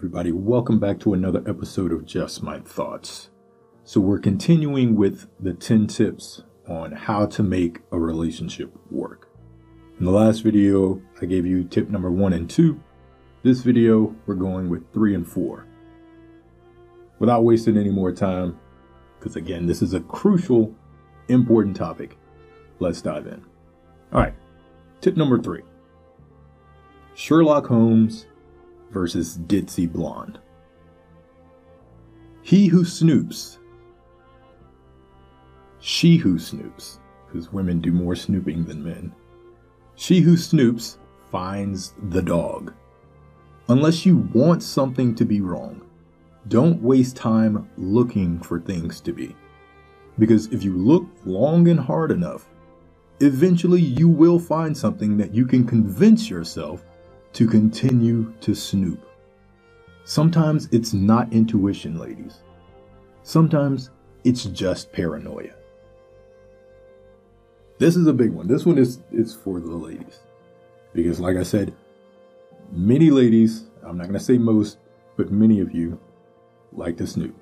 everybody, welcome back to another episode of Just My Thoughts. So, we're continuing with the 10 tips on how to make a relationship work. In the last video, I gave you tip number one and two. This video, we're going with three and four. Without wasting any more time, because again, this is a crucial, important topic, let's dive in. All right, tip number three Sherlock Holmes versus Ditzy Blonde. He who snoops, she who snoops, because women do more snooping than men. She who snoops finds the dog. Unless you want something to be wrong, don't waste time looking for things to be. Because if you look long and hard enough, eventually you will find something that you can convince yourself to continue to snoop. Sometimes it's not intuition, ladies. Sometimes it's just paranoia. This is a big one. This one is, is for the ladies. Because, like I said, many ladies, I'm not going to say most, but many of you like to snoop.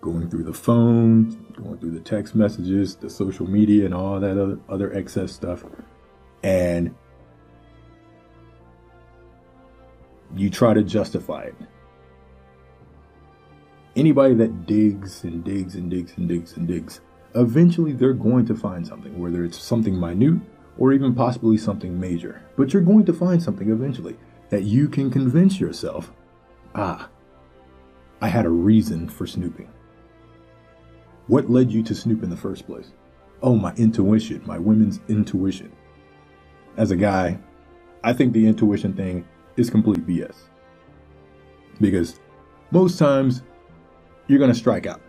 Going through the phone, going through the text messages, the social media, and all that other, other excess stuff. And you try to justify it. Anybody that digs and digs and digs and digs and digs, eventually they're going to find something, whether it's something minute or even possibly something major. But you're going to find something eventually that you can convince yourself ah, I had a reason for snooping. What led you to snoop in the first place? Oh, my intuition, my women's intuition. As a guy, I think the intuition thing is complete BS. Because most times you're going to strike out.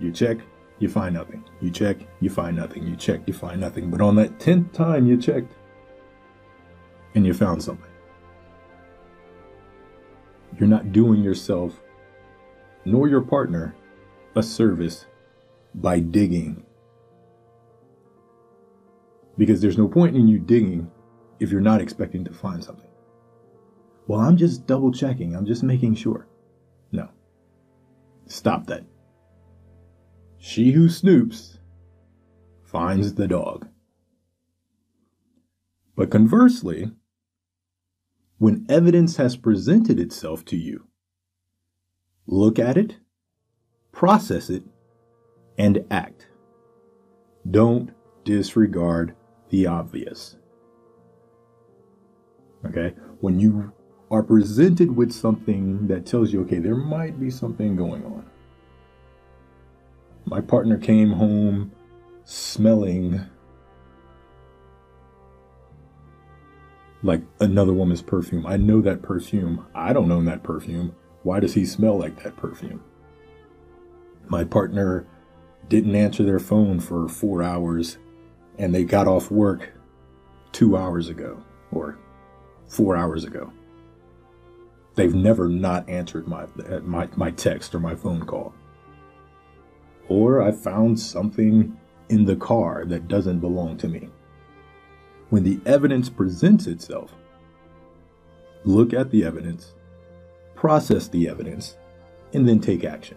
You check, you find nothing. You check, you find nothing. You check, you find nothing. But on that 10th time you checked and you found something, you're not doing yourself nor your partner a service by digging. Because there's no point in you digging if you're not expecting to find something. Well, I'm just double checking. I'm just making sure. No. Stop that. She who snoops finds the dog. But conversely, when evidence has presented itself to you, look at it, process it, and act. Don't disregard the obvious. Okay? When you are presented with something that tells you, okay, there might be something going on. My partner came home smelling like another woman's perfume. I know that perfume. I don't own that perfume. Why does he smell like that perfume? My partner didn't answer their phone for four hours and they got off work two hours ago or four hours ago. They've never not answered my, my, my text or my phone call. Or I found something in the car that doesn't belong to me. When the evidence presents itself, look at the evidence, process the evidence, and then take action.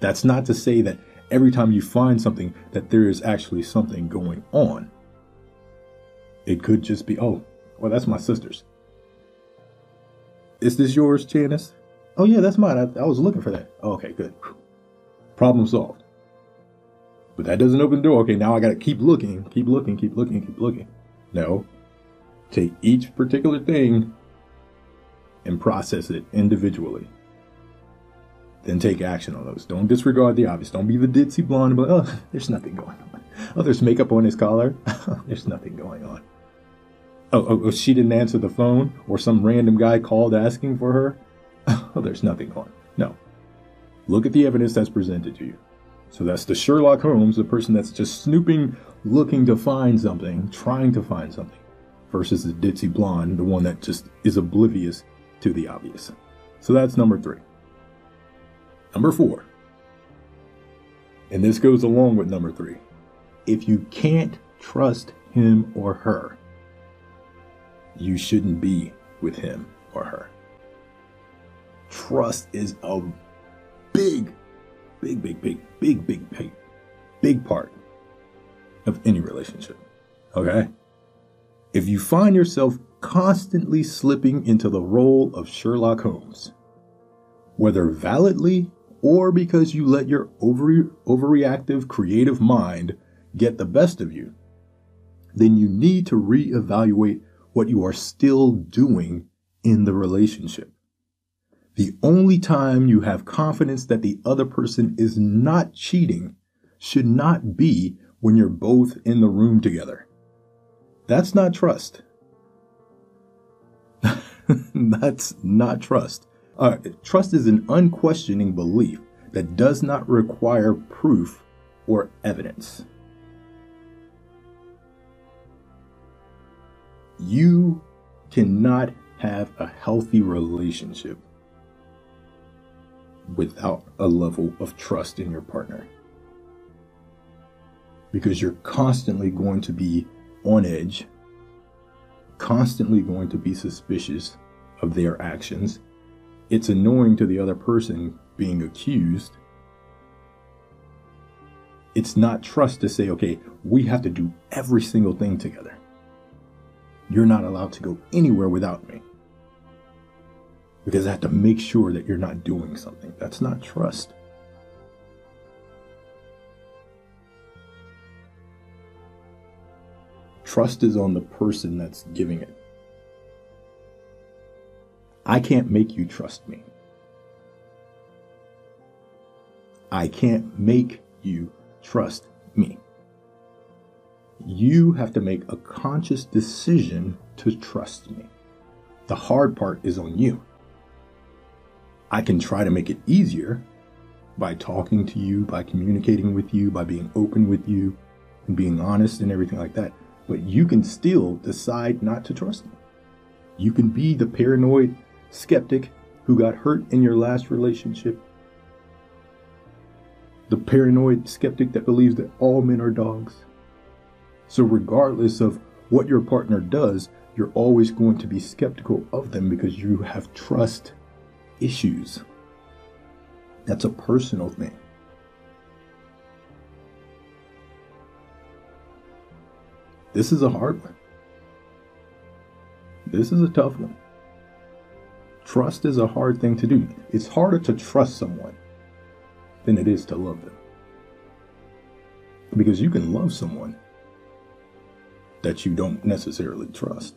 That's not to say that every time you find something that there is actually something going on. It could just be, oh, well, that's my sister's. Is this yours, Janice? Oh, yeah, that's mine. I, I was looking for that. Oh, okay, good. Problem solved. But that doesn't open the door. Okay, now I got to keep looking, keep looking, keep looking, keep looking. No. Take each particular thing and process it individually. Then take action on those. Don't disregard the obvious. Don't be the ditzy blonde, but oh, there's nothing going on. Oh, there's makeup on his collar. there's nothing going on. Oh, oh, oh, she didn't answer the phone, or some random guy called asking for her. Oh, there's nothing on. No. Look at the evidence that's presented to you. So that's the Sherlock Holmes, the person that's just snooping, looking to find something, trying to find something, versus the ditzy blonde, the one that just is oblivious to the obvious. So that's number three. Number four. And this goes along with number three. If you can't trust him or her, you shouldn't be with him or her. trust is a big, big, big, big, big, big, big, big part of any relationship. Okay? If you find yourself constantly slipping into the role of Sherlock Holmes, whether validly or because you let your over, overreactive creative mind get the best of you, then you need to reevaluate what you are still doing in the relationship. The only time you have confidence that the other person is not cheating should not be when you're both in the room together. That's not trust. That's not trust. Uh, trust is an unquestioning belief that does not require proof or evidence. You cannot have a healthy relationship without a level of trust in your partner. Because you're constantly going to be on edge, constantly going to be suspicious of their actions. It's annoying to the other person being accused. It's not trust to say, okay, we have to do every single thing together. You're not allowed to go anywhere without me because I have to make sure that you're not doing something. That's not trust. Trust is on the person that's giving it. I can't make you trust me. I can't make you trust me. You have to make a conscious decision to trust me. The hard part is on you. I can try to make it easier by talking to you, by communicating with you, by being open with you, and being honest and everything like that. But you can still decide not to trust me. You can be the paranoid skeptic who got hurt in your last relationship. The paranoid skeptic that believes that all men are dogs. So, regardless of what your partner does, you're always going to be skeptical of them because you have trust issues. That's a personal thing. This is a hard one. This is a tough one. Trust is a hard thing to do. It's harder to trust someone than it is to love them. Because you can love someone that you don't necessarily trust.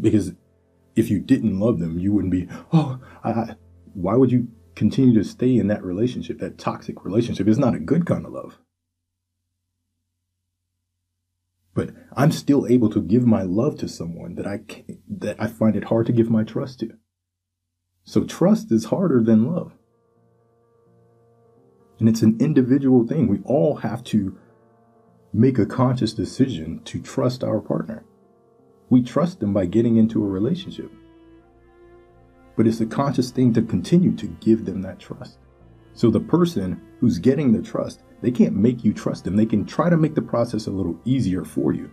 Because if you didn't love them, you wouldn't be, oh, I, why would you continue to stay in that relationship, that toxic relationship? It's not a good kind of love. But I'm still able to give my love to someone that I that I find it hard to give my trust to. So trust is harder than love. And it's an individual thing. We all have to make a conscious decision to trust our partner. We trust them by getting into a relationship. But it's a conscious thing to continue to give them that trust. So the person who's getting the trust, they can't make you trust them. They can try to make the process a little easier for you.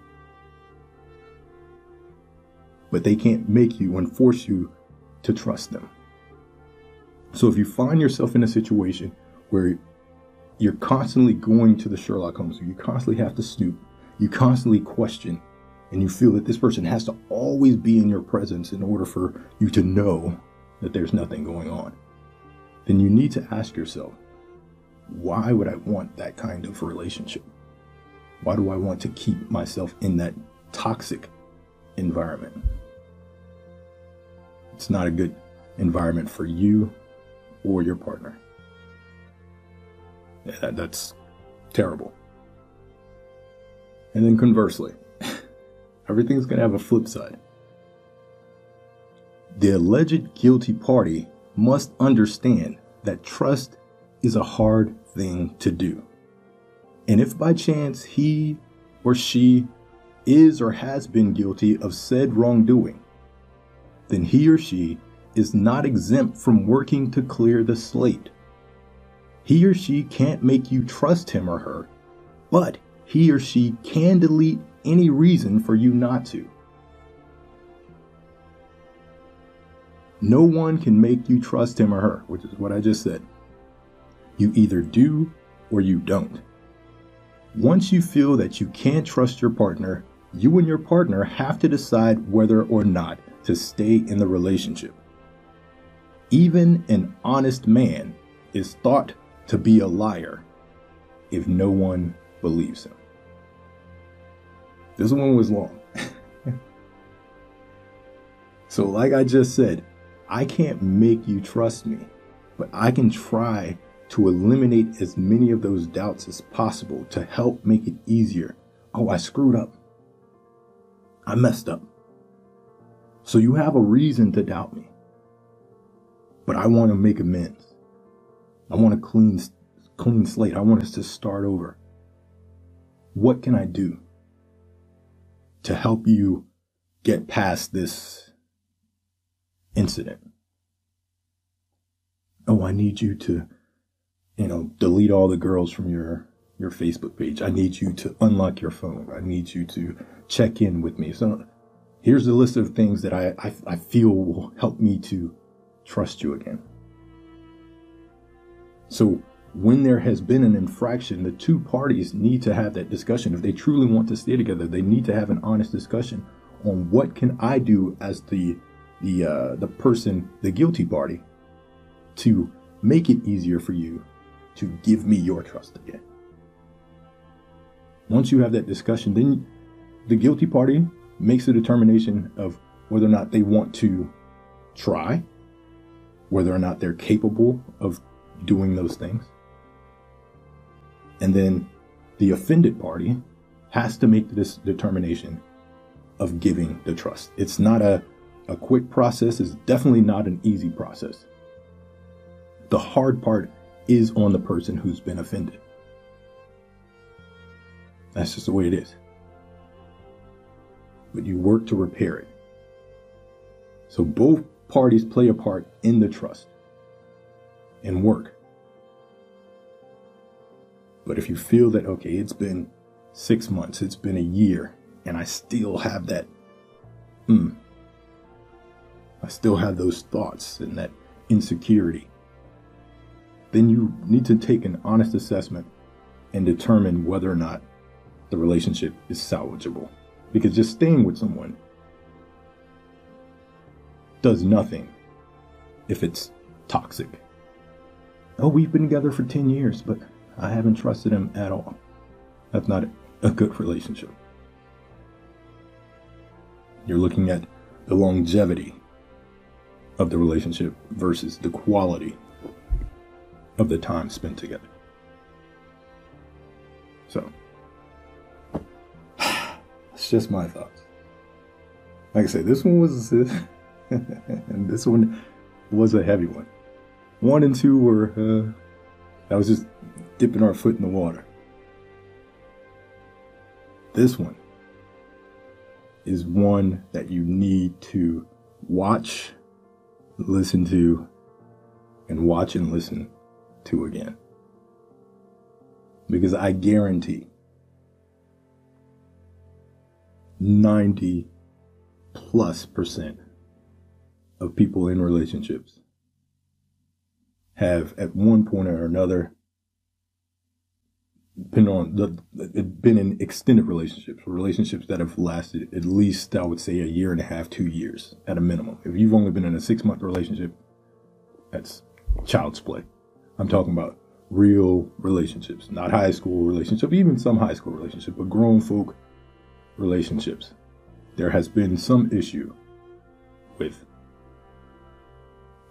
But they can't make you and force you to trust them. So if you find yourself in a situation where you're constantly going to the Sherlock Holmes, you constantly have to snoop, you constantly question, and you feel that this person has to always be in your presence in order for you to know that there's nothing going on, then you need to ask yourself, why would I want that kind of relationship? Why do I want to keep myself in that toxic environment? It's not a good environment for you or your partner. Yeah, that's terrible. And then conversely, everything's going to have a flip side. The alleged guilty party must understand that trust is a hard thing to do. And if by chance he or she is or has been guilty of said wrongdoing, then he or she is not exempt from working to clear the slate. He or she can't make you trust him or her but he or she can delete any reason for you not to. No one can make you trust him or her, which is what I just said. You either do or you don't. Once you feel that you can't trust your partner, you and your partner have to decide whether or not to stay in the relationship. Even an honest man is thought to be a liar if no one believes him. This one was long. so, like I just said, I can't make you trust me, but I can try to eliminate as many of those doubts as possible to help make it easier. Oh, I screwed up. I messed up. So you have a reason to doubt me. But I want to make amends. I want a clean, clean slate. I want us to start over. What can I do to help you get past this incident? Oh, I need you to, you know, delete all the girls from your your Facebook page. I need you to unlock your phone. I need you to check in with me. So here's a list of things that I, I, I feel will help me to trust you again. So when there has been an infraction, the two parties need to have that discussion. If they truly want to stay together, they need to have an honest discussion on what can I do as the the uh, the person, the guilty party, to make it easier for you to give me your trust again. Once you have that discussion, then the guilty party makes a determination of whether or not they want to try, whether or not they're capable of doing those things. And then the offended party has to make this determination of giving the trust. It's not a, a quick process, it's definitely not an easy process. The hard part is on the person who's been offended. That's just the way it is. But you work to repair it. So both parties play a part in the trust and work. But if you feel that, okay, it's been six months, it's been a year, and I still have that, hmm, I still have those thoughts and that insecurity, then you need to take an honest assessment and determine whether or not the relationship is salvageable. Because just staying with someone does nothing if it's toxic. Oh, we've been together for 10 years, but I haven't trusted him at all. That's not a good relationship. You're looking at the longevity of the relationship versus the quality of the time spent together. So, it's just my thoughts. Like I said, this one was, and this one was a heavy one. One and two were, uh, was just dipping our foot in the water. This one is one that you need to watch, listen to, and watch and listen to again. Because I guarantee 90 plus percent of people in relationships have at one point or another been on the been in extended relationships relationships that have lasted at least i would say a year and a half two years at a minimum. If you've only been in a six month relationship that's child's play. I'm talking about real relationships not high school relationship even some high school relationship but grown folk relationships. There has been some issue with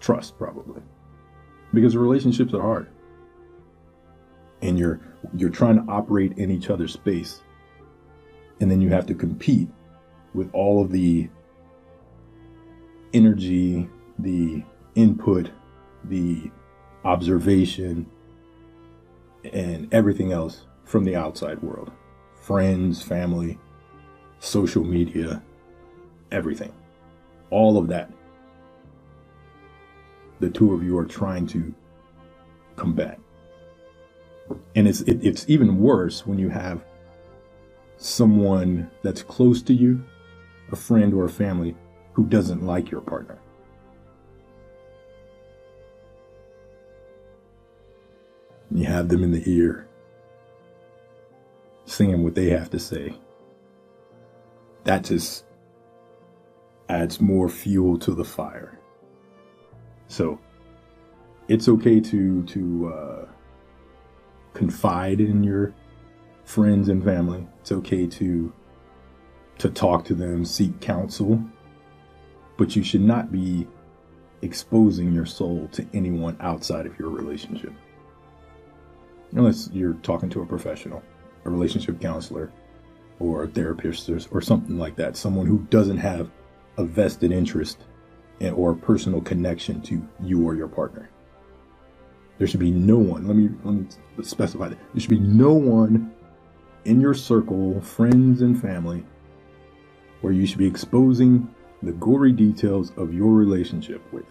trust probably. Because relationships are hard. And you're you're trying to operate in each other's space. And then you have to compete with all of the energy the input the observation and everything else from the outside world. Friends family social media everything. All of that the two of you are trying to combat And it's it, it's even worse when you have someone that's close to you, a friend or a family, who doesn't like your partner. You have them in the ear, saying what they have to say. That just adds more fuel to the fire. So it's okay to to uh, confide in your friends and family. It's okay to to talk to them, seek counsel, but you should not be exposing your soul to anyone outside of your relationship. Unless you're talking to a professional, a relationship counselor, or a therapist, or, something like that, someone who doesn't have a vested interest in, or personal connection to you or your partner. There should be no one. Let me let me specify that. There should be no one in your circle, friends and family, where you should be exposing the gory details of your relationship with.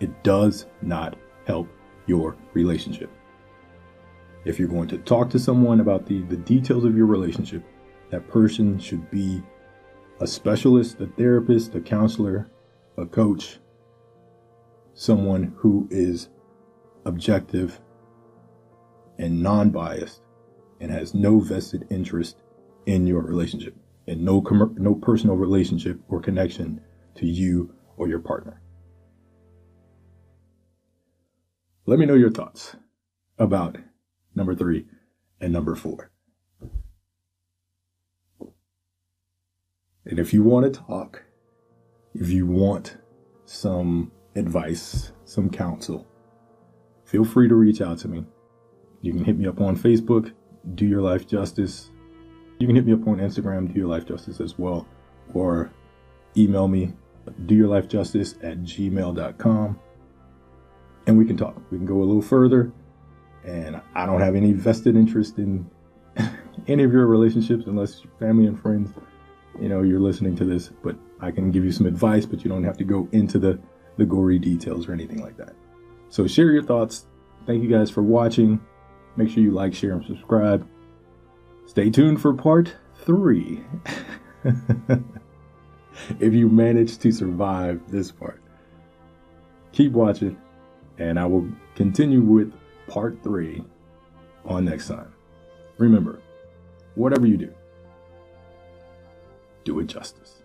It does not help your relationship. If you're going to talk to someone about the, the details of your relationship, that person should be a specialist, a therapist, a counselor, a coach, someone who is objective and non biased and has no vested interest in your relationship and no, com- no personal relationship or connection to you or your partner. Let me know your thoughts about number three and number four. And if you want to talk, if you want some advice, some counsel, feel free to reach out to me. You can hit me up on Facebook, Do Your Life Justice. You can hit me up on Instagram, Do Your Life Justice as well, or email me, Do Your Life Justice at gmail.com, and we can talk. We can go a little further. And I don't have any vested interest in any of your relationships unless family and friends, you know, you're listening to this, but I can give you some advice, but you don't have to go into the the gory details or anything like that. So share your thoughts. Thank you guys for watching. Make sure you like, share, and subscribe. Stay tuned for part three. if you manage to survive this part, keep watching, and I will continue with part three on next time. Remember, whatever you do, do it justice.